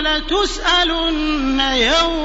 لتسألن النار